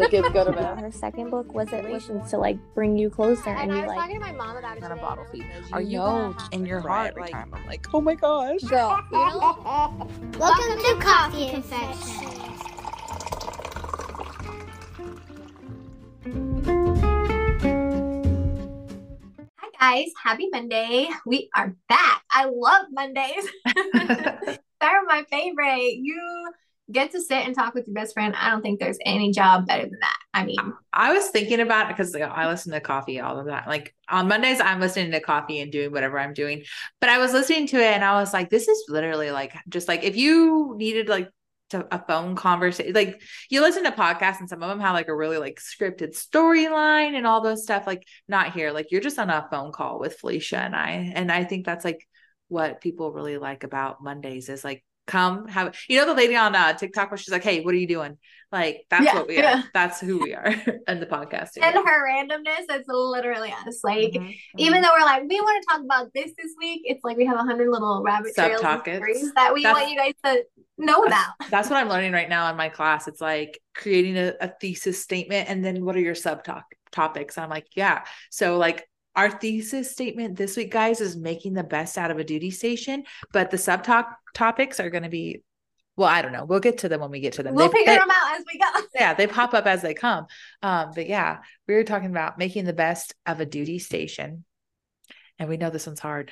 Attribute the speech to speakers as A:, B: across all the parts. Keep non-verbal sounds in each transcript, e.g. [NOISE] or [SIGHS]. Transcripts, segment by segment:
A: the kids go to bed.
B: Her second book was it was to like bring you closer and,
C: And I was
B: like
C: talking to my mom about it
A: On a bottle feed.
D: Are
A: you
D: you
A: know
D: gonna
A: in your heart
D: every
A: like
D: time? I'm like,
A: oh my gosh.
C: Girl, you know, [LAUGHS]
E: Welcome to Kofe Confessions.
C: Hi guys, happy Monday. We are back. I love Mondays. [LAUGHS] [LAUGHS] They're my favorite. You get to sit and talk with your best friend. I don't think there's any job better than that. I mean, um,
D: I was thinking about because I listen to coffee all of that. Like on Mondays, I'm listening to coffee and doing whatever I'm doing. But I was listening to it and I was like, this is literally like just like if you needed like to a phone conversation, like you listen to podcasts and some of them have like a really like scripted storyline and all those stuff. Like not here. Like you're just on a phone call with Felicia and I. And I think that's like what people really like about Mondays is like come have you know the lady on uh TikTok where she's like, Hey, what are you doing? Like that's
C: Yeah,
D: what we are. That's who we are [LAUGHS] in the podcast.
C: and her randomness, it's literally us. Like,
D: Mhm,
C: even
D: mhm.
C: though we're like, we want to talk about this this week, it's like we have a hundred little rabbit trails and that we
D: That's-
C: want you guys to know about.
D: That's what I'm learning right now in my class. It's like creating a, a thesis statement and then what are your subtopics? topics? I'm like, yeah. So like our thesis statement this week, guys, is making the best out of a duty station, but the subtop topics are going to be, well, I don't know. We'll get to them when we get to them.
C: We'll
D: They-
C: figure
D: they-
C: them out as we go. [LAUGHS]
D: yeah, they pop up as they come. Um, but yeah, we were talking about making the best of a duty station. And we know this one's hard.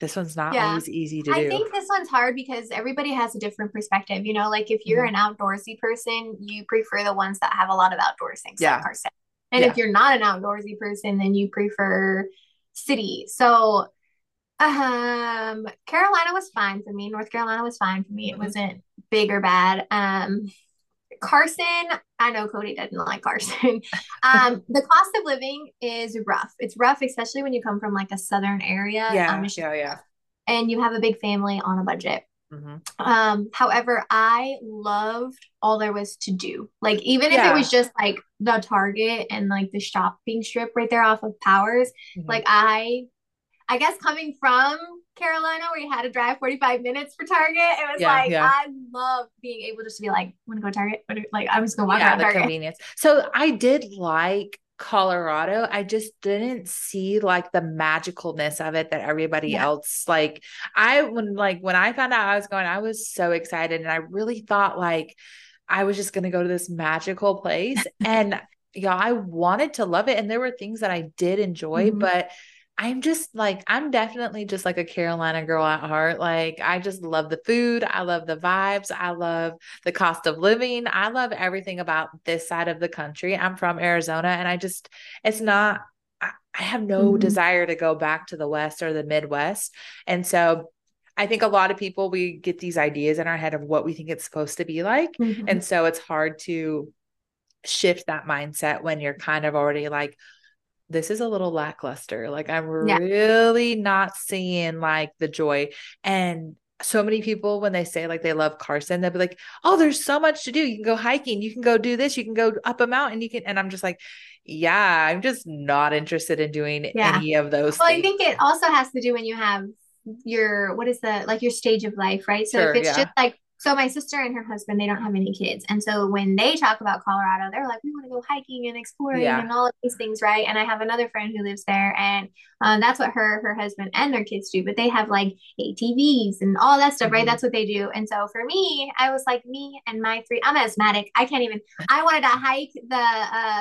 D: This one's not
C: Yeah.
D: always easy to
C: I
D: do.
C: I think this one's hard because everybody has a different perspective. You know, like if you're
D: Mhm.
C: an outdoorsy person, you prefer the ones that have a lot of outdoors things
D: Yeah.
C: like. And if you're not an outdoorsy person, then you prefer city. So um Carolina was fine for me. North Carolina was fine for me. It
D: Mhm.
C: wasn't big or bad. Um Carson, I know Cody doesn't like Carson. [LAUGHS] Um, the cost of living is rough. It's rough, especially when you come from like a southern area.
D: yeah,
C: um,
D: yeah, yeah.
C: and you have a big family on a budget.
D: Mhm.
C: Um, however, I loved all there was to do. Like even if
D: Yeah.
C: it was just like the Target and like the shopping strip right there off of Powers,
D: Mhm.
C: like I I guess coming from Carolina where you had to drive 45 minutes for Target, it was
D: Yeah,
C: like
D: yeah.
C: I love being able just to be like, go to Target? What Like I'm just gonna walk
D: yeah,
C: around
D: the
C: Target.
D: convenience. So I did like Colorado. I just didn't see like the magicalness of it that everybody
C: Yeah.
D: else like. I when like when I found out I was going, I was so excited and I really thought like I was just gonna go to this magical place. [LAUGHS] and yeah, I wanted to love it. And there were things that I did enjoy,
C: Mhm.
D: but I'm just like, I'm definitely just like a Carolina girl at heart. Like, I just love the food. I love the vibes. I love the cost of living. I love everything about this side of the country. I'm from Arizona and I just, it's not, I, I have no
C: Mhm.
D: desire to go back to the West or the Midwest. And so I think a lot of people, we get these ideas in our head of what we think it's supposed to be like.
C: Mhm.
D: And so it's hard to shift that mindset when you're kind of already like, this is a little lackluster. Like I'm
C: Yeah.
D: really not seeing like the joy. And so many people, when they say like they love Carson, they'll be like, oh, there's so much to do. You can go hiking, you can go do this, you can go up a mountain, you can, and I'm just like, yeah, I'm just not interested in doing
C: Yeah.
D: any of those
C: Well, I think it also has to do when you have your what is the like your stage of life, right? So
D: Sure,
C: if it's
D: yeah.
C: just like so my sister and her husband, they don't have any kids. And so when they talk about Colorado, they're like, we want to go hiking and exploring
D: Yeah.
C: and all of these things, right? And I have another friend who lives there and um, that's what her, her husband and their kids do, but they have like ATVs and all that stuff, right?
D: Mhm.
C: That's what they do. And so for me, I was like me and my three, I'm asthmatic. I can't even, I wanted to hike the,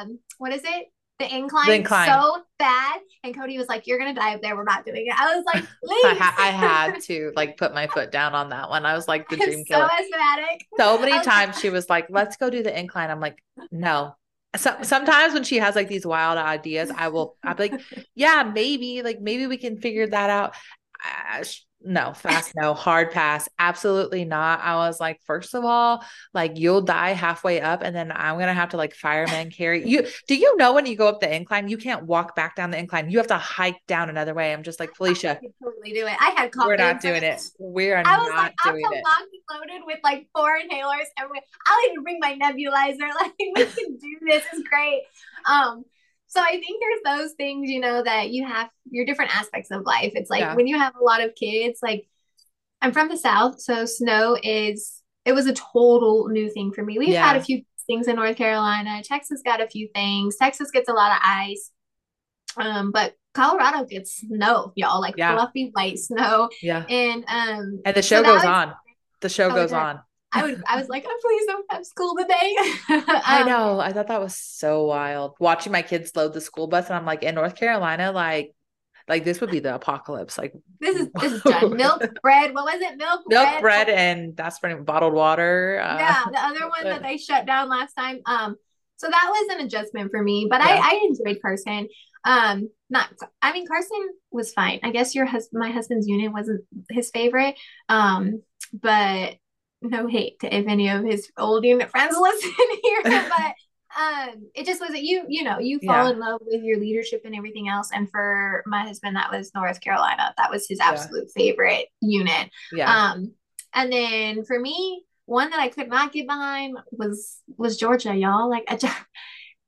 C: um, what is it? The incline,
D: incline.
C: so bad. And Cody was like, You're gonna die up there. We're not doing it. I was like, [LAUGHS]
D: I, ha- I had [LAUGHS] to like put my foot down on that one. I was like the dream
C: I'm
D: killer.
C: so asthmatic.
D: so many times she was like, let's go do the incline. I'm like, no. So sometimes when she has like these wild ideas, I will, I'll be like, [LAUGHS] yeah, maybe, like maybe we can figure that out. Uh, no, fast no, hard pass. Absolutely not. I was like, first of all, like you'll die halfway up, and then I'm gonna have to like fireman carry you. Do you know when you go up the incline, you can't walk back down the incline? You have to hike down another way. I'm just like, Felicia,
C: I totally do it. I had
D: coffee.
C: we're
D: not doing it. We are not.
C: I was
D: not
C: like, I'm
D: it.
C: loaded with like four inhalers, and I'll even bring my nebulizer. [LAUGHS] Like we can do this. It's great. Um, so I think there's those things, you know, that you have your different aspects of life. It's like
D: Yeah.
C: when you have a lot of kids, like I'm from the South, so snow is it was a total new thing for me. We've had a few things in North Carolina. Texas got a few things. Texas gets a lot of ice. Um, but Colorado gets snow, y'all, like
D: Yeah.
C: fluffy white snow.
D: Yeah.
C: And um
D: And the show
C: that
D: goes
C: was-
D: on. The show
C: Oh,
D: goes on.
C: I would I was like, oh please don't have school today. [LAUGHS]
D: I
C: Um,
D: know. I thought that was so wild. Watching my kids load the school bus, and I'm like, in North Carolina, like, like this would be the apocalypse. Like
C: This is this is done. [LAUGHS] Milk, bread. What was it? Milk, bread.
D: milk, bread, and that's pretty bottled water. Uh,
C: yeah, the other [LAUGHS] one that they shut down last time. Um, so that was an adjustment for me, but
D: Yeah.
C: I I enjoyed Carson. Um, not I mean Carson was fine. I guess your husband, my husband's unit wasn't his favorite. Um, but no hate to if any of his old unit friends [LAUGHS] listen here, but um, it just wasn't you. You know, you fall
D: Yeah.
C: in love with your leadership and everything else. And for my husband, that was North Carolina. That was his
D: Yeah.
C: absolute favorite unit.
D: yeah.
C: Um, and then for me, one that I could not get behind was was Georgia, y'all. Like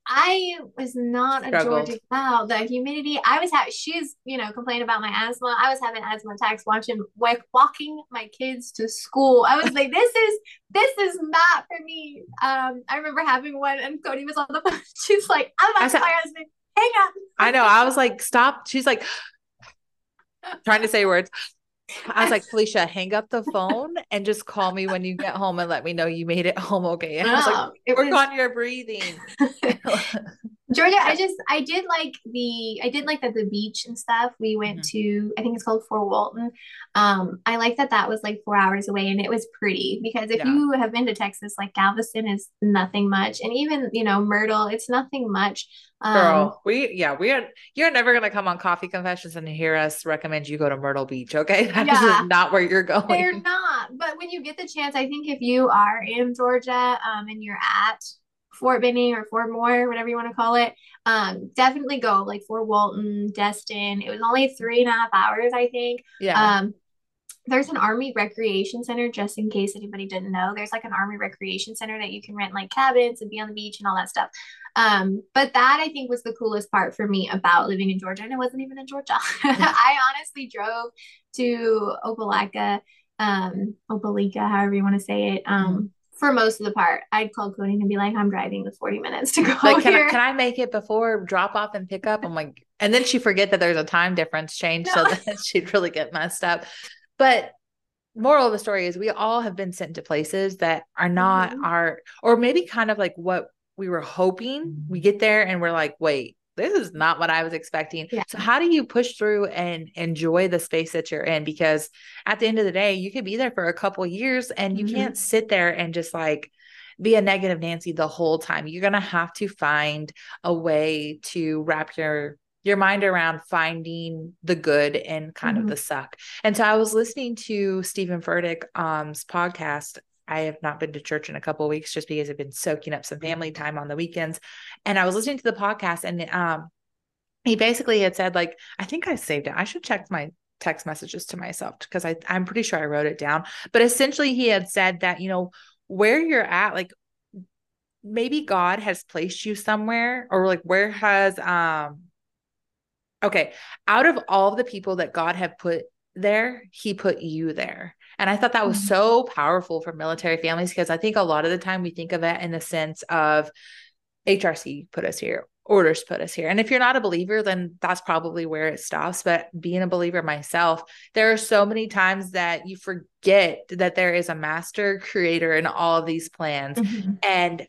C: I, was not a Georgia gal. The humidity, I was having. She's you know complaining about my asthma. I was having asthma attacks watching like walking my kids to school. I was like, this is this is not for me. Um, I remember having one, and Cody was on the phone. [LAUGHS] She's like, I'm about to my husband. Hang up.
D: I know. I was like, stop. She's like trying to say words. I was like, [LAUGHS] Felicia, hang up the phone and just call me when you get home and let me know you made it home okay. And I was like,
C: No, it
D: work
C: was-
D: on your breathing. [LAUGHS] [LAUGHS]
C: Georgia, I just I did like the I did like that the beach and stuff. We went to I think it's called Fort Walton. Um, I like that that was like four hours away and it was pretty because if
D: Yeah.
C: you have been to Texas, like Galveston is nothing much, and even you know Myrtle, it's nothing much. Um,
D: Girl, we yeah, we are you're never gonna come on Kofe Confessions and hear us recommend you go to Myrtle Beach, okay? [LAUGHS] That is
C: Yeah.
D: just not where you're going.
C: They're not, but when you get the chance, I think if you are in Georgia, um, and you're at Fort Benning or Fort Moore, whatever you want to call it, um, definitely go like Fort Walton, Destin. It was only three and a half hours, I think.
D: yeah.
C: Um, there's an army recreation center, just in case anybody didn't know. There's like an army recreation center that you can rent like cabins and be on the beach and all that stuff. Um, but that I think was the coolest part for me about living in Georgia, and it wasn't even in Georgia. [LAUGHS] I honestly drove to Opelika, um, Opelika, however you want to say it, um, for most of the part. I'd call Cody and be like, "I'm driving the 40 minutes to go
D: like can
C: here."
D: I, can I make it before drop off and pick up? I'm like, and then she forget that there's a time difference change, so [LAUGHS] that she'd really get messed up. But moral of the story is we all have been sent to places that are not
C: Mhm.
D: our, or maybe kind of like what we were hoping. We get there and we're like, wait, this is not what I was expecting.
C: Yeah.
D: So how do you push through and enjoy the space that you're in? Because at the end of the day, you could be there for a couple years and you
C: Mhm.
D: can't sit there and just like be a negative Nancy the whole time. You're gonna have to find a way to wrap your your mind around finding the good and kind
C: Mhm.
D: of the suck. And so I was listening to Stephen Furtick um's podcast. I have not been to church in a couple of weeks just because I've been soaking up some family time on the weekends. And I was listening to the podcast and um he basically had said, like, I think I saved it. I should check my text messages to myself because I I'm pretty sure I wrote it down. But essentially he had said that, you know, where you're at, like maybe God has placed you somewhere, or like where has um okay, out of all the people that God have put there, he put you there. And I thought that was
C: Mhm.
D: so powerful for military families because I think a lot of the time we think of it in the sense of HRC put us here, orders put us here. And if you're not a believer, then that's probably where it stops. But being a believer myself, there are so many times that you forget that there is a master creator in all of these plans
C: Mhm.
D: and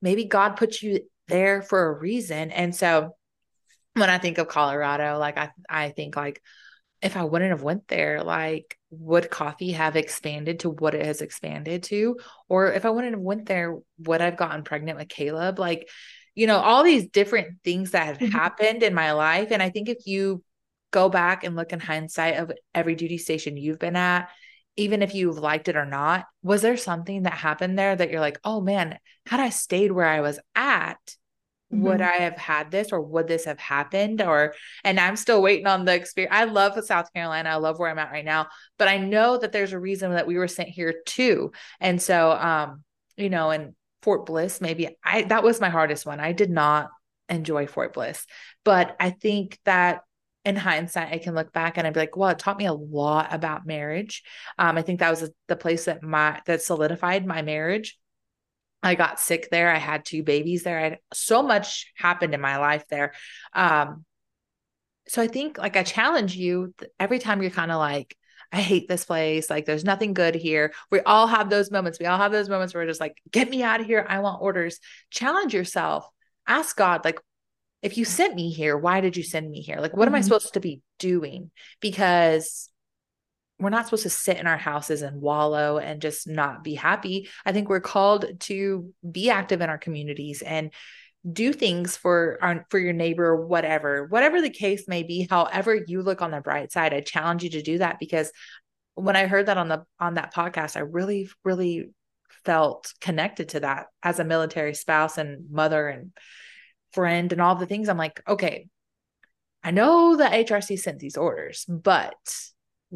D: maybe God put you there for a reason. And so when I think of Colorado, like I I think like if I wouldn't have went there, like would coffee have expanded to what it has expanded to? Or if I wouldn't have went there, would I've gotten pregnant with Caleb? Like, you know, all these different things that have
C: Mhm.
D: happened in my life. And I think if you go back and look in hindsight of every duty station you've been at, even if you've liked it or not, was there something that happened there that you're like, oh man, had I stayed where I was at, would
C: Mhm.
D: I have had this or would this have happened? Or, and I'm still waiting on the experience. I love South Carolina. I love where I'm at right now, but I know that there's a reason that we were sent here too. And so, um, you know, and Fort Bliss, maybe I, that was my hardest one. I did not enjoy Fort Bliss, but I think that in hindsight, I can look back and I'd be like, well, it taught me a lot about marriage. Um, I think that was the place that my, that solidified my marriage I got sick there. I had two babies there. I had so much happened in my life there. Um, so I think like I challenge you every time you're kind of like, I hate this place. Like there's nothing good here. We all have those moments. We all have those moments where we're just like, get me out of here. I want orders. Challenge yourself. Ask God, like, if you sent me here, why did you send me here? Like, what mm-hmm. am I mm-hmm. supposed to be doing? Because we're not supposed to sit in our houses and wallow and just not be happy. I think we're called to be active in our communities and do things for our for your neighbor whatever whatever the case may be however you look on the bright side i challenge you to do that because when i heard that on the on that podcast i really really felt connected to that as a military spouse and mother and friend and all the things i'm like okay i know the hrc sent these orders but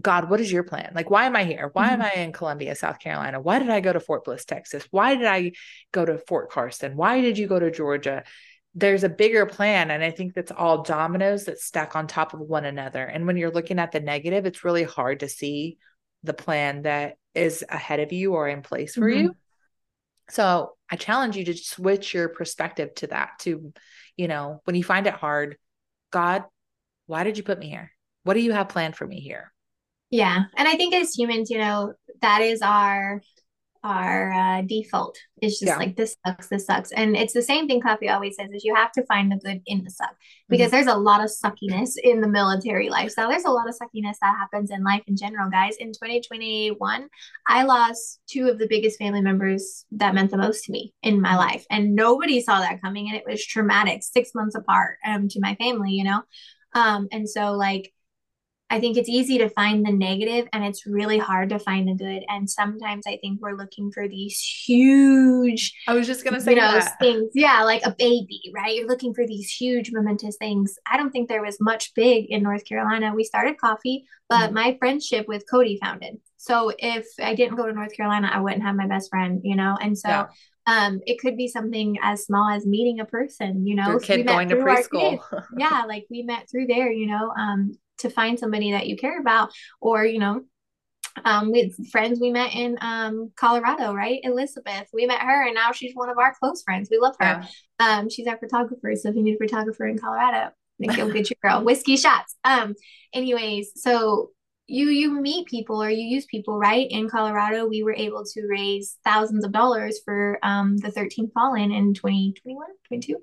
D: God, what is your plan? Like, why am I here? Why mm-hmm. am I in Columbia, South Carolina? Why did I go to Fort Bliss, Texas? Why did I go to Fort Carson? Why did you go to Georgia? There's a bigger plan. And I think that's all dominoes that stack on top of one another. And when you're looking at the negative, it's really hard to see the plan that is ahead of you or in place for mm-hmm. you. So I challenge you to switch your perspective to that, to, you know, when you find it hard, God, why did you put me here? What do you have planned for me here?
C: Yeah. And I think as humans, you know, that is our our uh, default. It's just yeah. like this sucks, this sucks. And it's the same thing Coffee always says is you have to find the good in the suck because mm-hmm. there's a lot of suckiness in the military lifestyle. There's a lot of suckiness that happens in life in general, guys. In 2021, I lost two of the biggest family members that meant the most to me in my mm-hmm. life. And nobody saw that coming. And it was traumatic, six months apart um, to my family, you know? Um, and so like I think it's easy to find the negative and it's really hard to find the good. And sometimes I think we're looking for these huge
D: I was just gonna say you know, that.
C: things. Yeah, like a baby, right? You're looking for these huge momentous things. I don't think there was much big in North Carolina. We started coffee, but mm-hmm. my friendship with Cody founded. So if I didn't go to North Carolina, I wouldn't have my best friend, you know? And so yeah um it could be something as small as meeting a person you know
D: Your kid going to preschool
C: yeah like we met through there you know um to find somebody that you care about or you know um with friends we met in um colorado right? Elizabeth we met her and now she's one of our close friends. We love her. Yeah. um she's our photographer so if you need a photographer in colorado then go get your girl. Whiskey shots. Um anyways so you you meet people or you use people right? In colorado we were able to raise thousands of dollars for um the 13 fallen in 2021 22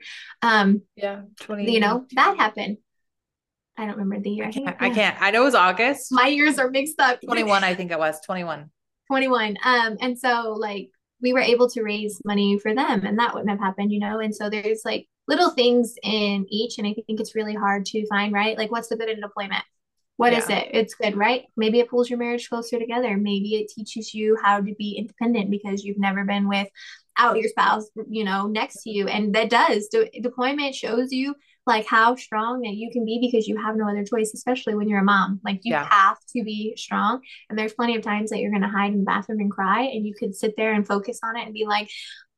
C: um
D: yeah 20
C: you know that happened I don't remember the year.
D: I, can't, I, can't. I know it was August.
C: My years are mixed up. [LAUGHS]
D: 21, I think it was 21.
C: 21. Um, and so like we were able to raise money for them and that wouldn't have happened, you know? And so there's like little things in each. And I think it's really hard to find, right? Like what's the good in deployment? What yeah. is it? It's good, right? Maybe it pulls your marriage closer together. Maybe it teaches you how to be independent because you've never been with out your spouse, you know, next to you. And that does. De- deployment shows you like how strong that you can be because you have no other choice, especially when you're a mom. Like you yeah. have to be strong. And there's plenty of times that you're going to hide in the bathroom and cry, and you could sit there and focus on it and be like,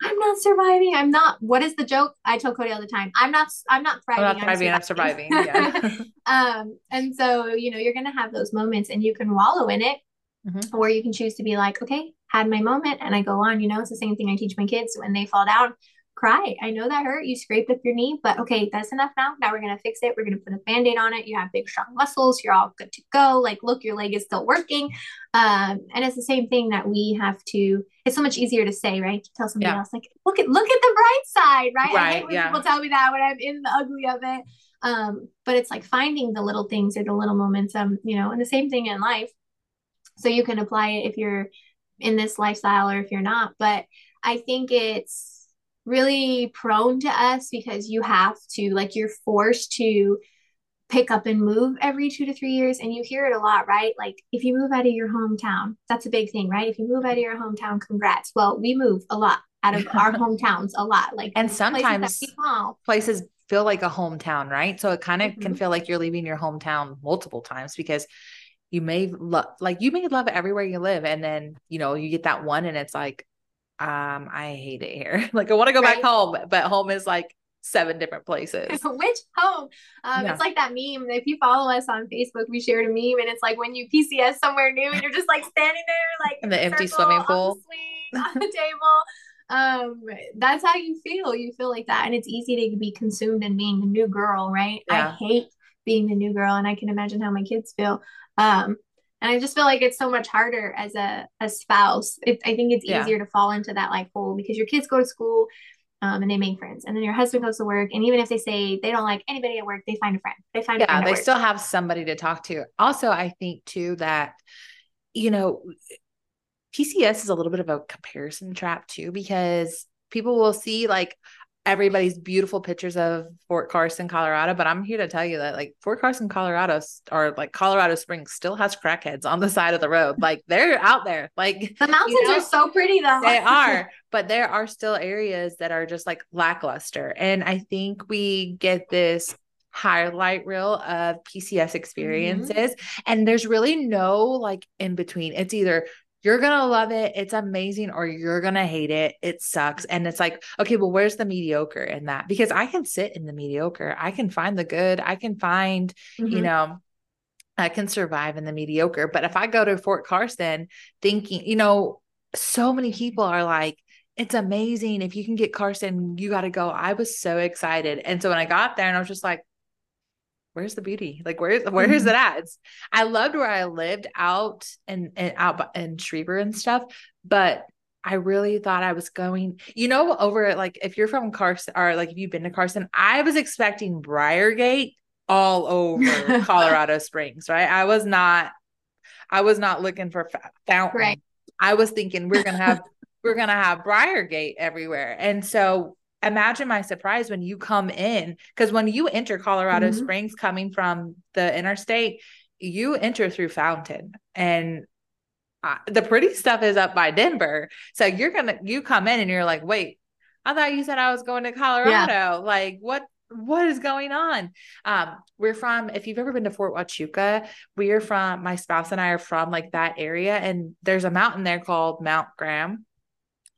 C: I'm not surviving. I'm not. What is the joke? I tell Cody all the time. I'm not. I'm not thriving.
D: I'm not thriving. I'm surviving. I'm surviving.
C: Yeah. [LAUGHS] [LAUGHS] um. And so you know you're gonna have those moments, and you can wallow in it, mm-hmm. or you can choose to be like, okay, had my moment, and I go on. You know, it's the same thing I teach my kids when they fall down cry. I know that hurt. You scraped up your knee, but okay, that's enough now. Now we're going to fix it. We're going to put a band aid on it. You have big, strong muscles. You're all good to go. Like, look, your leg is still working. Um, and it's the same thing that we have to, it's so much easier to say, right? To tell somebody yeah. else, like, look at, look at the bright side, right?
D: Right.
C: when
D: yeah.
C: people tell me that when I'm in the ugly of it. Um, but it's like finding the little things or the little moments, um, you know, and the same thing in life. So you can apply it if you're in this lifestyle or if you're not. But I think it's, really prone to us because you have to like you're forced to pick up and move every two to three years and you hear it a lot right? Like if you move out of your hometown that's a big thing right? If you move out of your hometown congrats. Well we move a lot out of our [LAUGHS] hometowns a lot like
D: and sometimes places, places feel like a hometown right? So it kind of mm-hmm. can feel like you're leaving your hometown multiple times because you may love like you may love it everywhere you live and then you know you get that one and it's like um, I hate it here. [LAUGHS] like I want to go right? back home, but home is like seven different places. [LAUGHS]
C: Which home? Um, yeah. It's like that meme. If you follow us on Facebook, we shared a meme, and it's like when you PCS somewhere new, and you're just like standing there, like
D: in the empty swimming pool,
C: on the, swing, on the table. um that's how you feel you feel like that and it's easy to be consumed in being the new girl right
D: Yeah.
C: i hate being the new girl and i can imagine how my kids feel um and i just feel like it's so much harder as a, a spouse. It, i think it's
D: Yeah.
C: easier to fall into that like hole because your kids go to school um, and they make friends and then your husband goes to work and even if they say they don't like anybody at work they find a friend. They find a
D: yeah they still have somebody to talk to. Also i think too that you know pcs is a little bit of a comparison trap too because people will see like everybody's beautiful pictures of fort carson colorado but i'm here to tell you that like fort carson colorado or like colorado springs still has crackheads on the side of the road. Like they're out there. Like
C: the mountains
D: know?
C: are so pretty though.
D: they are [LAUGHS] but there are still areas that are just like lackluster. And i think we get this highlight reel of pcs mm-hmm. experiences and there's really no like in between. It's either you're gonna love it it's amazing or you're gonna hate it it sucks and it's like okay well where's the mediocre in that because i can sit in the mediocre i can find the good i can find you
C: Mhm.
D: know I can survive in the mediocre. But if I go to Fort Carson thinking, you know, so many people are like, it's amazing. If you can get Carson, you got to go. I was so excited. And so when I got there and I was just like, where's the beauty? Like, where's, where's
C: Mhm.
D: it at? It's, I loved where I lived out and, and out in Schriever and stuff, but I really thought I was going, you know, over at like, if you're from Carson or like, if you've been to Carson, I was expecting Briargate all over [LAUGHS] Colorado Springs, right? I was not, I was not looking for fa- fountain.
C: Right.
D: I was thinking we're gonna have we're gonna have Briargate everywhere, and so imagine my surprise when you come in because when you enter Colorado
C: Mhm.
D: Springs coming from the interstate, you enter through Fountain, and uh, the pretty stuff is up by Denver. So you're gonna you come in and you're like, wait, I thought you said I was going to Colorado. Like what? What is going on? Um, we're from, if you've ever been to Fort Huachuca, we are from, my spouse and I are from like that area. And there's a mountain there called Mount Graham.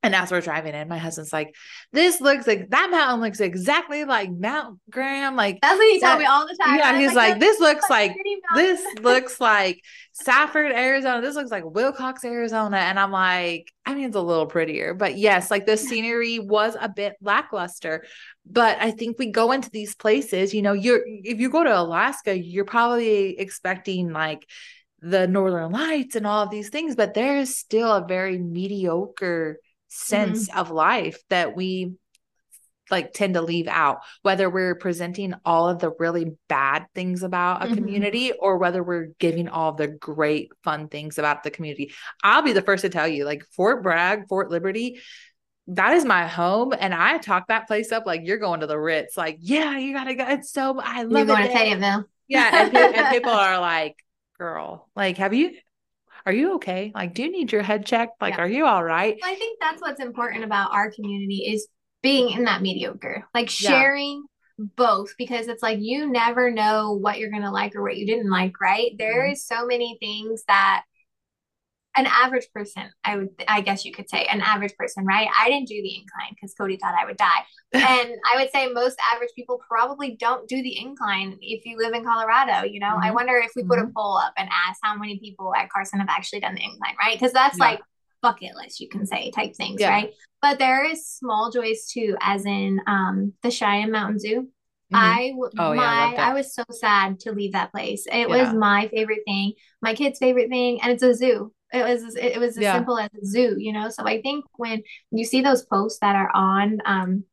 D: And as we're driving in, my husband's like, this looks like that mountain looks exactly like Mount Graham. Like,
C: that's what he
D: That-
C: told me all the time
D: yeah, he's like,
C: "That's
D: this looks like this [LAUGHS] looks like Safford, Arizona. This looks like Willcox, Arizona. And I'm like, I mean, it's a little prettier, but yes, like the scenery was a bit lackluster. But I think we go into these places, you know, you're if you go to Alaska, you're probably expecting like the northern lights and all of these things, but there is still a very mediocre sense of life that we like tend to leave out whether we're presenting all of the really bad things about a
C: Mhm.
D: community or whether we're giving all the great fun things about the community i'll be the first to tell you like fort bragg fort liberty that is my home and i talk that place up like you're going to the ritz like yeah you gotta go it's so i love it.
C: you're
D: it
C: going to
D: there."
C: Fayetteville
D: yeah and, and [LAUGHS] people are like girl like have you are you okay like do you need your head checked like
C: Yeah.
D: are you all right
C: Well, I think that's what's important about our community is being in that mediocre, like
D: Yeah.
C: sharing both because it's like you never know what you're gonna like or what you didn't like, right? There
D: Mhm.
C: is so many things that an average person, I would, I guess you could say, an average person, right? I didn't do the incline because Cody thought I would die, [LAUGHS] and I would say most average people probably don't do the incline if you live in Colorado. You know, I
D: Mhm.
C: wonder if we put a
D: Mhm.
C: poll up and ask how many people at Carson have actually done the incline, right? Because that's
D: Yeah.
C: like bucket list, you can say type things,
D: Yeah.
C: right? But there is small joys too, as in um the Cheyenne Mountain Zoo.
D: Mhm.
C: I
D: Oh, yeah, I
C: my. I was so sad to leave that place. It
D: Yeah.
C: was my favorite thing, my kid's favorite thing, and it's a zoo. It was it was as
D: Yeah.
C: simple as a zoo, you know. So I think when you see those posts that are on, um,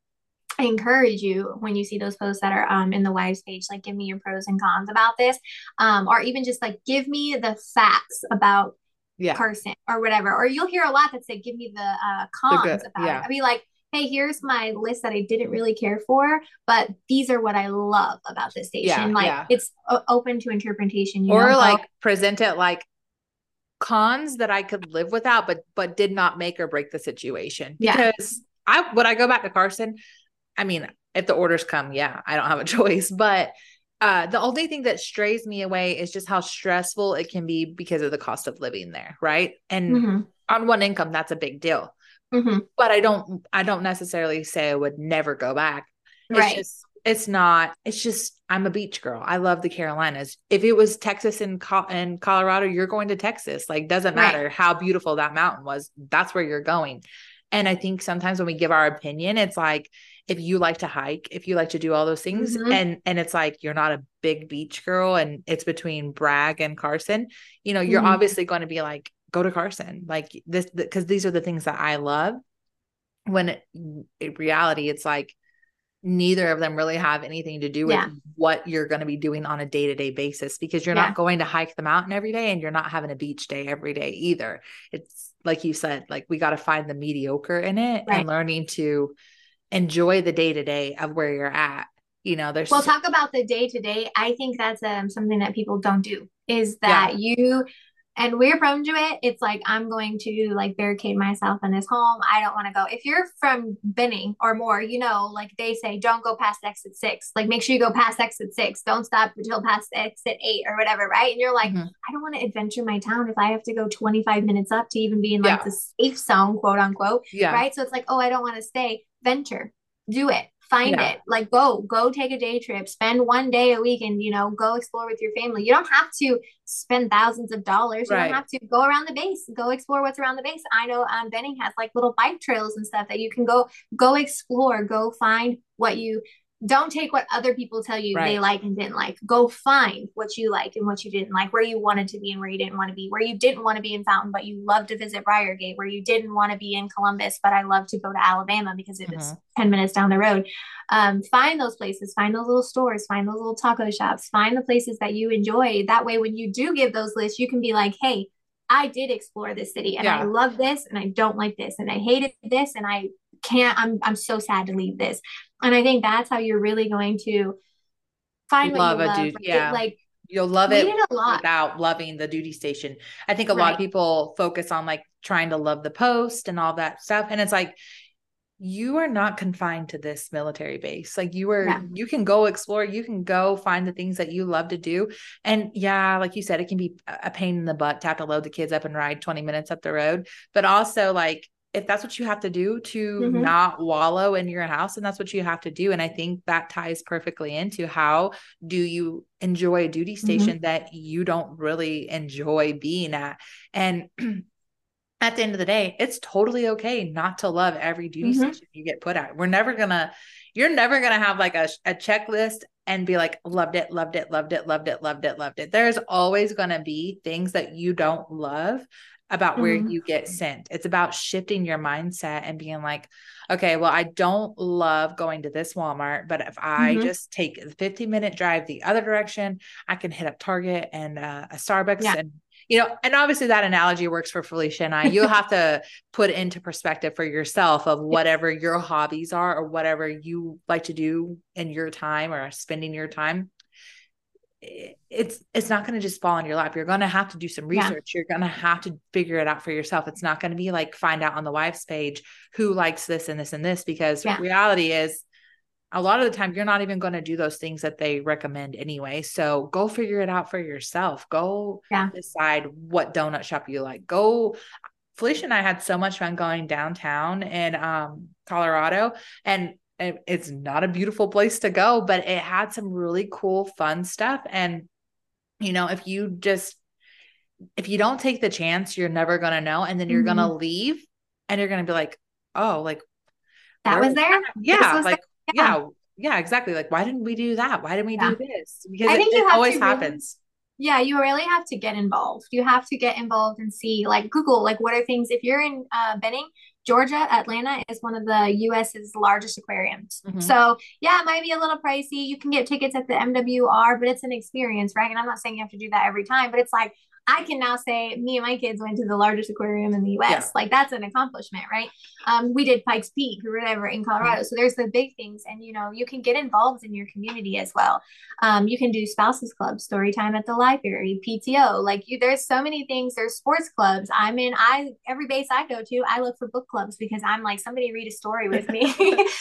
C: I encourage you when you see those posts that are um in the wives page, like give me your pros and cons about this, um, or even just like give me the facts about
D: yeah
C: Carson or whatever. Or you'll hear a lot that say, give me the uh, cons
D: good-
C: about
D: yeah.
C: it. I'd be like, hey, here's my list that I didn't really care for, but these are what I love about this station.
D: Yeah,
C: like
D: yeah.
C: it's o- open to interpretation. You
D: or
C: know?
D: like present it like cons that I could live without, but but did not make or break the situation.
C: Yeah.
D: Because I would I go back to Carson, I mean, if the orders come, yeah, I don't have a [LAUGHS] choice. But uh the only thing that strays me away is just how stressful it can be because of the cost of living there, right? And
C: Mhm,
D: on one income, that's a big deal.
C: mhm.
D: But I don't I don't necessarily say I would never go back. It's
C: right.
D: just it's not it's just i'm a beach girl i love the carolinas if it was texas and, Co- and colorado you're going to texas like doesn't
C: Right.
D: matter how beautiful that mountain was that's where you're going And I think sometimes when we give our opinion, it's like if you like to hike, if you like to do all those things,
C: Mhm.
D: and and it's like you're not a big beach girl, and it's between Bragg and Carson, you know, you're
C: Mhm.
D: obviously going to be like, go to Carson, like this, because these are the things that I love. When it, in reality, it's like neither of them really have anything to do with
C: Yeah.
D: what you're going to be doing on a day to day basis because you're
C: Yeah.
D: not going to hike the mountain every day and you're not having a beach day every day either. It's like you said, like we got to find the mediocre in it
C: Right.
D: and learning to enjoy the day to day of where you're at. You know, there's
C: Well, talk about the day to day. I think that's um something that people don't do is that you and we're prone to it. It's like I'm going to like barricade myself in this home. I don't want to go. If you're from Benning or more, you know, like they say, don't go past exit six. Like make sure you go past exit six. Don't stop until past exit eight or whatever, right? And you're like,
D: Mhm.
C: I don't want to adventure my town if I have to go 25 minutes up to even be in like
D: Yeah.
C: the safe zone, quote unquote
D: yeah,
C: right? So it's like, oh, I don't want to stay. Venture, do it, find
D: Yeah.
C: it. Like go, go take a day trip, spend one day a week, and you know, go explore with your family. You don't have to spend thousands of dollars. You
D: Right.
C: don't have to go around the base, go explore what's around the base. I know um, Benning has like little bike trails and stuff that you can go, go explore, go find what you. Don't take what other people tell you they like and didn't like. Go find what you like and what you didn't like, where you wanted to be and where you didn't want to be, where you didn't want to be in Fountain, but you love to visit Briargate, where you didn't want to be in Columbus, but I love to go to Alabama because it was
D: Mhm.
C: 10 minutes down the road. Um, find those places, find those little stores, find those little taco shops, find the places that you enjoy. That way, when you do give those lists, you can be like, hey, I did explore this city and I love this and I don't like this and I hated this and I can't, I'm, I'm so sad to leave this. And I think that's how you're really going to find
D: Love
C: what
D: a
C: you love.
D: dude-
C: right?
D: yeah.
C: Like
D: you'll love it
C: a lot.
D: without loving the duty station. I think a lot of people focus on like trying to love the post and all that stuff. And it's like, you are not confined to this military base. Like you are,
C: Yeah.
D: you can go explore, you can go find the things that you love to do. And yeah, like you said, it can be a pain in the butt to have to load the kids up and ride 20 minutes up the road. But also, like, if that's what you have to do to
C: Mhm.
D: not wallow in your house, and that's what you have to do. And I think that ties perfectly into how do you enjoy a duty
C: Mm-hmm.
D: station that you don't really enjoy being at? And [CLEARS THROAT] at the end of the day, it's totally okay not to love every duty
C: Mhm.
D: station you get put at. We're never gonna, you're never gonna have like a, a checklist and be like, loved it, loved it, loved it, loved it, loved it, loved it. There's always gonna be things that you don't love about where
C: Mhm.
D: you get sent. It's about shifting your mindset and being like, okay, well, I don't love going to this Walmart, but if I
C: Mhm.
D: just take a 15 minute drive the other direction, I can hit up Target and uh, a Starbucks
C: Yeah.
D: and you know, and obviously that analogy works for Felicia and I. You'll have to put into perspective for yourself of [LAUGHS] whatever your hobbies are or whatever you like to do in your time or spending your time. I- It's it's not going to just fall in your lap. You're going to have to do some
C: Yeah.
D: research. You're going to have to figure it out for yourself. It's not going to be like find out on the wife's page who likes this and this and this because
C: Yeah.
D: reality is a lot of the time you're not even going to do those things that they recommend anyway. So go figure it out for yourself. Go
C: Yeah.
D: decide what donut shop you like. Go. Felicia and I had so much fun going downtown in um, Colorado, and it's not a beautiful place to go, but it had some really cool, fun stuff. And you know, if you just if you don't take the chance, you're never going to know, and then you're going to leave, and you're going to be like, oh, like
C: That was there.
D: yeah, like
C: there.
D: yeah. yeah, exactly. Like, why didn't we do that? Why didn't we
C: Yeah.
D: do this? Because
C: I
D: it,
C: think
D: it
C: you have
D: always
C: really-
D: happens.
C: Yeah, you really have to get involved. You have to get involved and see, like, Google, like, what are things. If you're in uh, Benning, Georgia, Atlanta is one of the US's largest aquariums.
D: Mhm.
C: So, yeah, it might be a little pricey. You can get tickets at the MWR, but it's an experience, right? And I'm not saying you have to do that every time, but it's like, I can now say me and my kids went to the largest aquarium in the US.
D: Yeah.
C: Like, that's an accomplishment, right? Um, we did Pikes Peak or whatever in Colorado. So, there's the big things, and you know, you can get involved in your community as well. Um, you can do spouses club, story time at the library, PTO. Like you, there's so many things. There's sports clubs. I'm in. I every base I go to, I look for book clubs because I'm like somebody read a story with me [LAUGHS]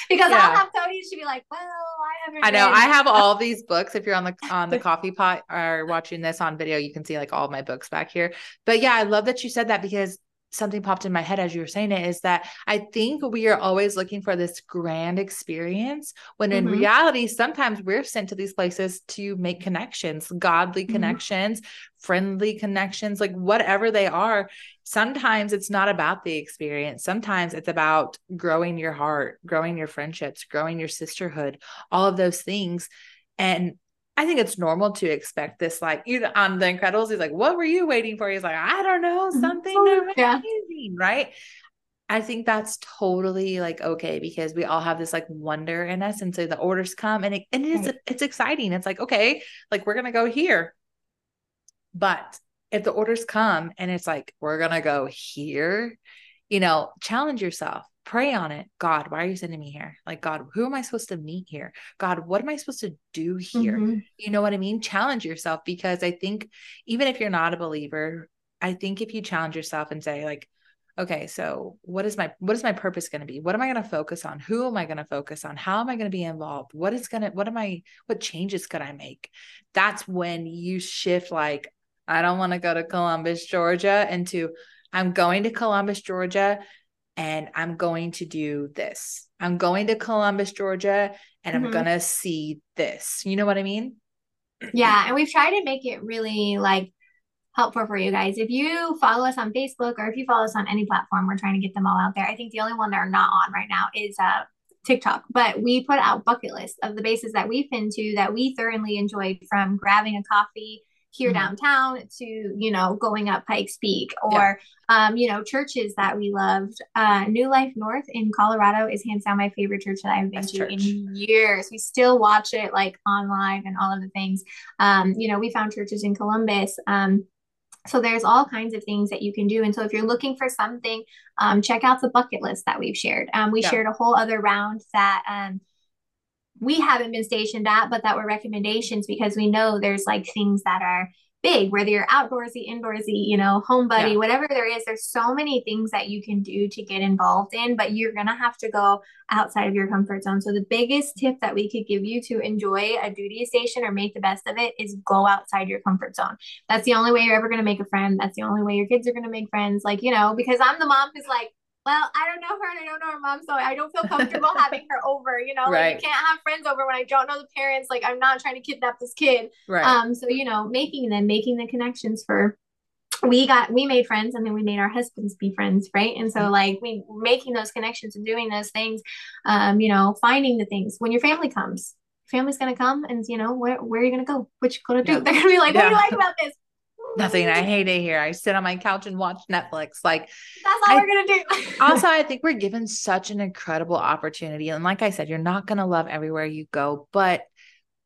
C: because
D: Yeah.
C: I'll have Tony. She'd be like, "Well, I haven't."
D: I know.
C: read
D: I have all these books. If you're on the on the [LAUGHS] coffee pot or watching this on video, you can see like all my books back here. But yeah, I love that you said that because something popped in my head as you were saying it is that I think we are always looking for this grand experience when in
C: Mhm.
D: reality, sometimes we're sent to these places to make connections, godly
C: Mhm.
D: connections, friendly connections, like whatever they are. Sometimes it's not about the experience. Sometimes it's about growing your heart, growing your friendships, growing your sisterhood, all of those things. And I think it's normal to expect this. Like you know, on The Incredibles, he's like, "What were you waiting for?" He's like, "I don't know,
C: Mhm.
D: something
C: Yeah.
D: amazing, right?" I think that's totally like okay because we all have this like wonder in us, and so the orders come, and it and it's
C: Right.
D: it's exciting. It's like okay, like we're gonna go here, but if the orders come and it's like we're gonna go here, you know, challenge yourself. Pray on it. God, why are you sending me here? Like, God, who am I supposed to meet here? God, what am I supposed to do here?
C: Mhm.
D: You know what I mean? Challenge yourself because I think even if you're not a believer, I think if you challenge yourself and say, like, okay, so what is my what is my purpose going to be? What am I going to focus on? Who am I going to focus on? How am I going to be involved? What is going to what am I what changes could I make? That's when you shift like I don't want to go to Columbus, Georgia into I'm going to Columbus, Georgia and I'm going to do this. I'm going to Columbus, Georgia and I'm
C: Mhm.
D: going to see this. You know what I mean?
C: Yeah, and we've tried to make it really like helpful for you guys. If you follow us on Facebook or if you follow us on any platform, we're trying to get them all out there. I think the only one that are not on right now is uh TikTok, but we put out bucket lists of the bases that we've been to that we thoroughly enjoyed from grabbing a coffee here
D: Mhm.
C: downtown to, you know, going up Pikes Peak or, um, you know, churches that we loved. Uh, New Life North in Colorado is hands down my favorite church that I've been
D: Best
C: to
D: church.
C: in years. We still watch it like online and all of the things. Um, you know, we found churches in Columbus. Um, so there's all kinds of things that you can do. And so if you're looking for something, um, check out the bucket list that we've shared. Um, we
D: Yeah.
C: shared a whole other round that um, we haven't been stationed at, but that were recommendations because we know there's like things that are big, whether you're outdoorsy, indoorsy, you know, home buddy,
D: Yeah.
C: whatever there is, there's so many things that you can do to get involved in, but you're going to have to go outside of your comfort zone. So the biggest tip that we could give you to enjoy a duty station or make the best of it is go outside your comfort zone. That's the only way you're ever going to make a friend. That's the only way your kids are going to make friends. Like, you know, because I'm the mom who's like, well, I don't know her and I don't know her mom, so I don't feel comfortable having her [LAUGHS] over. You know, like
D: Right.
C: you can't have friends over when I don't know the parents. Like I'm not trying to kidnap this kid.
D: Right.
C: Um, so you know, making them, making the connections for we got we made friends and then we made our husbands be friends, right? And so like we making those connections and doing those things, um, you know, finding the things when your family comes. Family's gonna come and you know where where are you gonna go? What you gonna do?
D: Yeah. [LAUGHS]
C: They're gonna be like, what do you like about this?
D: Nothing. I hate it here. I sit on my couch and watch Netflix. Like
C: That's all
D: I-
C: we're gonna do. [LAUGHS]
D: also i think we're given such an incredible opportunity and like i said you're not going to love everywhere you go but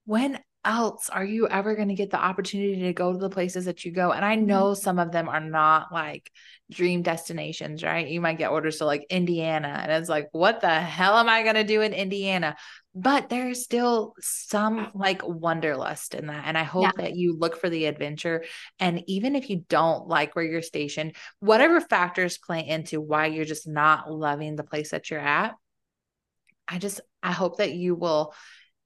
D: when else are you ever going to get the opportunity to go to the places that you go and i know mm-hmm. some of them are not like dream destinations right you might get orders to like indiana and it's like what the hell am i going to do in indiana but there's still some like wanderlust in that and i hope that you look for the adventure and even if you don't like where you're stationed whatever factors play into why you're just not loving the place that you're at i just i hope that you will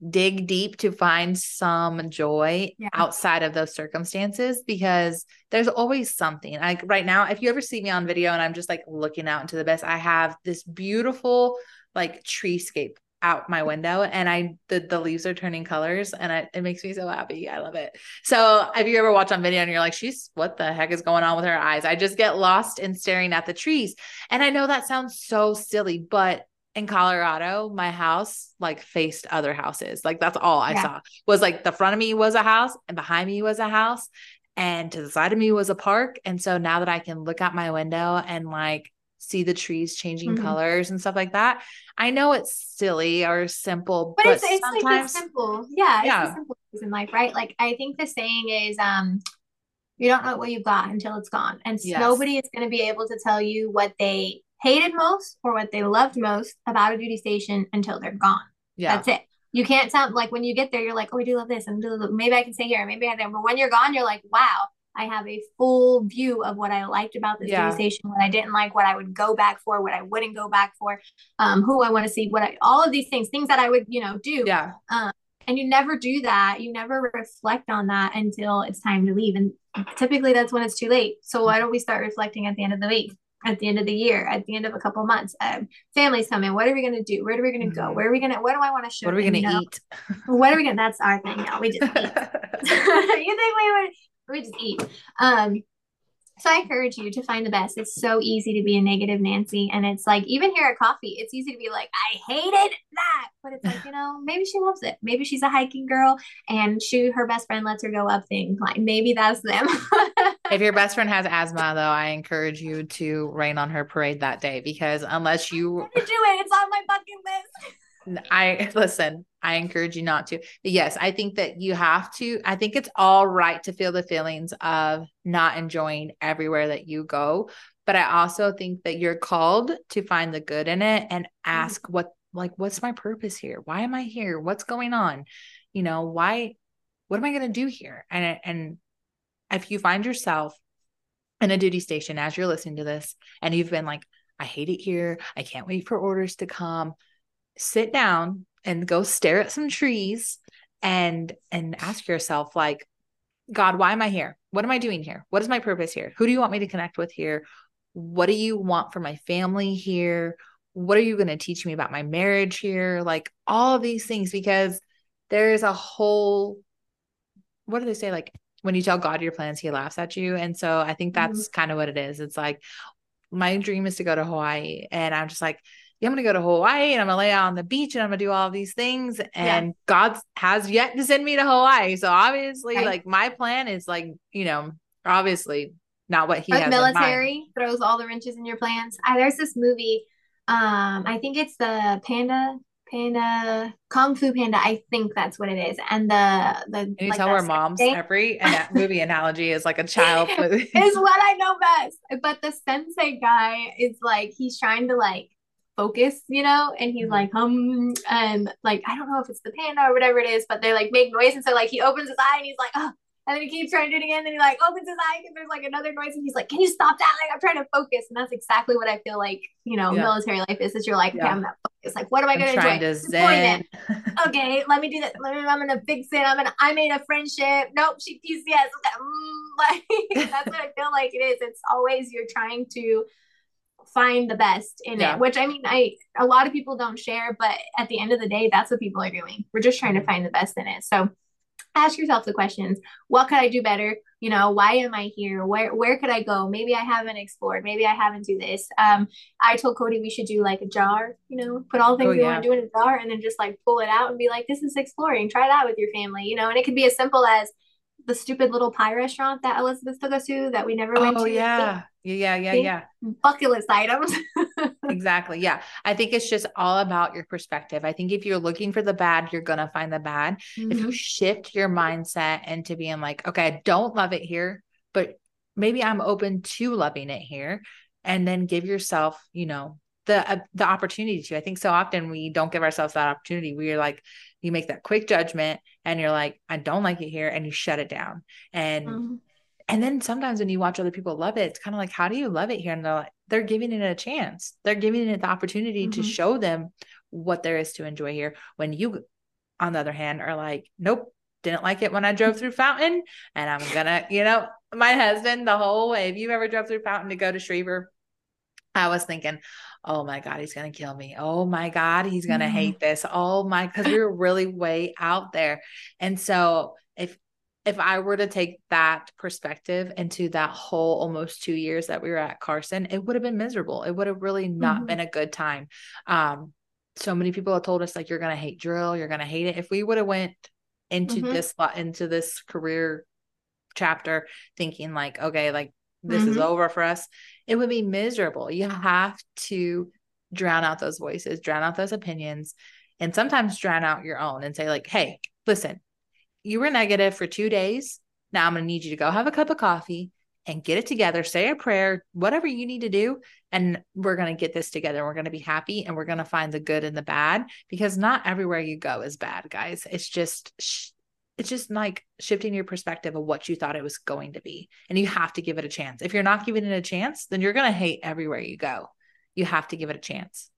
D: dig deep to find some joy
C: Yeah.
D: outside of those circumstances because there's always something like right now if you ever see me on video and i'm just like looking out into the best i have this beautiful like treescape out my window and I the, the leaves are turning colors and I, it makes me so happy. I love it. So if you ever watch on video and you're like, she's what the heck is going on with her eyes? I just get lost in staring at the trees. And I know that sounds so silly, but in Colorado, my house like faced other houses. Like that's all I
C: Yeah.
D: saw was like the front of me was a house and behind me was a house and to the side of me was a park. And so now that I can look out my window and like see the trees changing
C: Mhm.
D: colors and stuff like that, I know it's silly or simple,
C: but,
D: but,
C: it's it's like simple yeah it's
D: Yeah.
C: the simple things in life right? Like i think the saying is um you don't know what you've got until it's gone and
D: Yes.
C: nobody is going to be able to tell you what they hated most or what they loved most about a duty station until they're gone.
D: Yeah,
C: that's it. You can't tell like when you get there you're like oh i do love this and maybe i can stay here maybe i can but when you're gone you're like wow I have a full view of what I liked about this
D: Yeah.
C: what I didn't like, what I would go back for, what I wouldn't go back for, um, who I want to see, what I, all of these things, things that I would, you know, do
D: yeah,
C: and you never do that you never reflect on that until it's time to leave and typically that's when it's too late so why don't we start reflecting at the end of the week at the end of the year, at the end of a couple months. Um, families coming. What are we gonna do? Where are we gonna go?
D: Mhm.
C: Where are we gonna? What do I want to show?
D: What are we gonna
C: you know?
D: eat?
C: What are we gonna? That's our thing now. We just eat. [LAUGHS] [LAUGHS] you think we would? We just eat. Um. So I encourage you to find the best. It's so easy to be a negative Nancy, and it's like even here at coffee, it's easy to be like, I hated that, but it's like [SIGHS] you know maybe she loves it. Maybe she's a hiking girl, and she her best friend lets her go up things. Like maybe that's them. [LAUGHS]
D: if your best friend has asthma, though, I encourage you to rain on her parade that day because unless you
C: do it. It's on my bucket list.
D: I [LAUGHS] listen, I encourage you not to. But yes, I think that you have to. I think it's all right to feel the feelings of not enjoying everywhere that you go. But I also think that you're called to find the good in it and mm-hmm. ask what, like, what's my purpose here? Why am I here? What's going on? You know, why, what am I going to do here? And, and if you find yourself in a duty station as you're listening to this and you've been like, I hate it here. I can't wait for orders to come sit down and go stare at some trees and and ask yourself like god why am i here? What am i doing here? What is my purpose here? Who do you want me to connect with here? What do you want for my family here? What are you going to teach me about my marriage here? Like all of these things because there's a whole what do they say? Like when you tell god your plans he laughs at you. And so i think mm-hmm. that's kind of what it is. It's like my dream is to go to hawaii and i'm just like yeah, I'm going to go to Hawaii and I'm going to lay out on the beach and I'm going to do all of these things. And God has yet to send me to Hawaii. So obviously,
C: Right.
D: like my plan is like, you know, obviously not what he
C: like
D: has. in mind.
C: military throws all the wrenches in your plans. I, there's this movie. Um, I think it's the Panda Panda Kung Fu Panda. I think that's what it is. And the the
D: Can you
C: like
D: tell our moms
C: sensei-
D: every [LAUGHS] movie analogy is like a child [LAUGHS]
C: is what I know best. But the sensei guy is like he's trying to like focus, you know, and he's
D: Mhm.
C: like hum and like I don't know if it's the panda or whatever it is, but they like make noise and so like he opens his eye and he's like oh. And then he keeps trying to do it again. Then he like opens his eye and there's like another noise, and he's like, "Can you stop that? Like I'm trying to focus." And that's exactly what I feel like, you know,
D: Yeah.
C: military life is. That you're like, okay,
D: Yeah.
C: I'm not focused. Like, what am I enjoy?
D: to zen. [LAUGHS]
C: okay, let me do that. Let me, I'm gonna fix it. I'm gonna. I made a friendship. Nope, she PCS. Okay, mm, [LAUGHS] like that's what I feel like it is. It's always you're trying to find the best in
D: Yeah.
C: it. Which I mean, I a lot of people don't share, but at the end of the day, that's what people are doing. We're just trying to find the best in it. So ask yourself the questions what could i do better you know why am i here where where could i go maybe i haven't explored maybe i haven't do this um i told cody we should do like a jar you know put all the things
D: Oh,
C: we
D: yeah.
C: want to do in a jar and then just like pull it out and be like this is exploring try that with your family you know and it could be as simple as the stupid little pie restaurant that elizabeth took us to that we never went
D: Oh
C: to
D: yeah. Yeah, yeah, yeah,
C: See?
D: yeah.
C: bucket list items [LAUGHS]
D: Exactly. Yeah. I think it's just all about your perspective. I think if you're looking for the bad, you're going to find the bad. If
C: Mm-hmm.
D: you shift your mindset into being like, okay, I don't love it here, but maybe I'm open to loving it here, and then give yourself, you know, the uh, the opportunity to. I think so often we don't give ourselves that opportunity. We're like, you make that quick judgment, and you're like, I don't like it here, and you shut it down. And
C: Mhm.
D: and then sometimes when you watch other people love it, it's kind of like, how do you love it here? And they're like, they're giving it a chance. They're giving it the opportunity to
C: Mhm.
D: show them what there is to enjoy here. When you, on the other hand, are like, nope, didn't like it when I drove through Fountain, and I'm gonna, you know, my husband the whole way. If you ever drove through Fountain to go to Schriever, I was thinking, oh my God, he's gonna kill me. Oh my God, he's gonna
C: Mhm.
D: hate this. Oh my, because we were really way out there. And so if if I were to take that perspective into that whole almost two years that we were at Carson, it would have been miserable. It would have really not
C: Mhm.
D: been a good time. Um, so many people have told us like you're gonna hate drill, you're gonna hate it. If we would have went into
C: Mhm.
D: this lo- into this career chapter thinking like, okay, like this is
C: Mhm.
D: over for us, it would be miserable. You have to drown out those voices, drown out those opinions, and sometimes drown out your own and say, like, hey, listen, you were negative for two days. Now I'm going to need you to go have a cup of coffee and get it together, say a prayer, whatever you need to do. And we're going to get this together. We're going to be happy and we're going to find the good and the bad because not everywhere you go is bad, guys. It's just, it's just like shifting your perspective of what you thought it was going to be. And you have to give it a chance. If you're not giving it a chance, then you're going to hate everywhere you go. You have to give it a chance.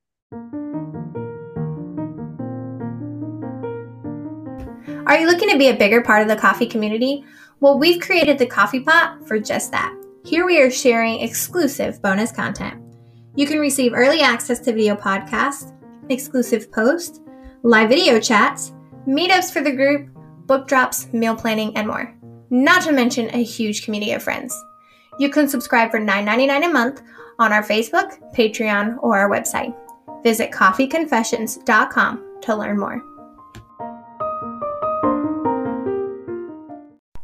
C: Are you looking to be a bigger part of the coffee community? Well, we've created the Coffee Pot for just that. Here we are sharing exclusive bonus content. You can receive early access to video podcasts, exclusive posts, live video chats, meetups for the group, book drops, meal planning, and more. Not to mention a huge community of friends. You can subscribe for $9.99 a month on our Facebook, Patreon, or our website. Visit kofeconfessions.com to learn more.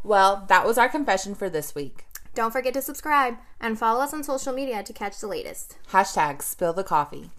D: Well, that was our confession for this week.
C: Don't forget to subscribe and follow us on social media to catch the latest.
D: Hashtag spill the kofe.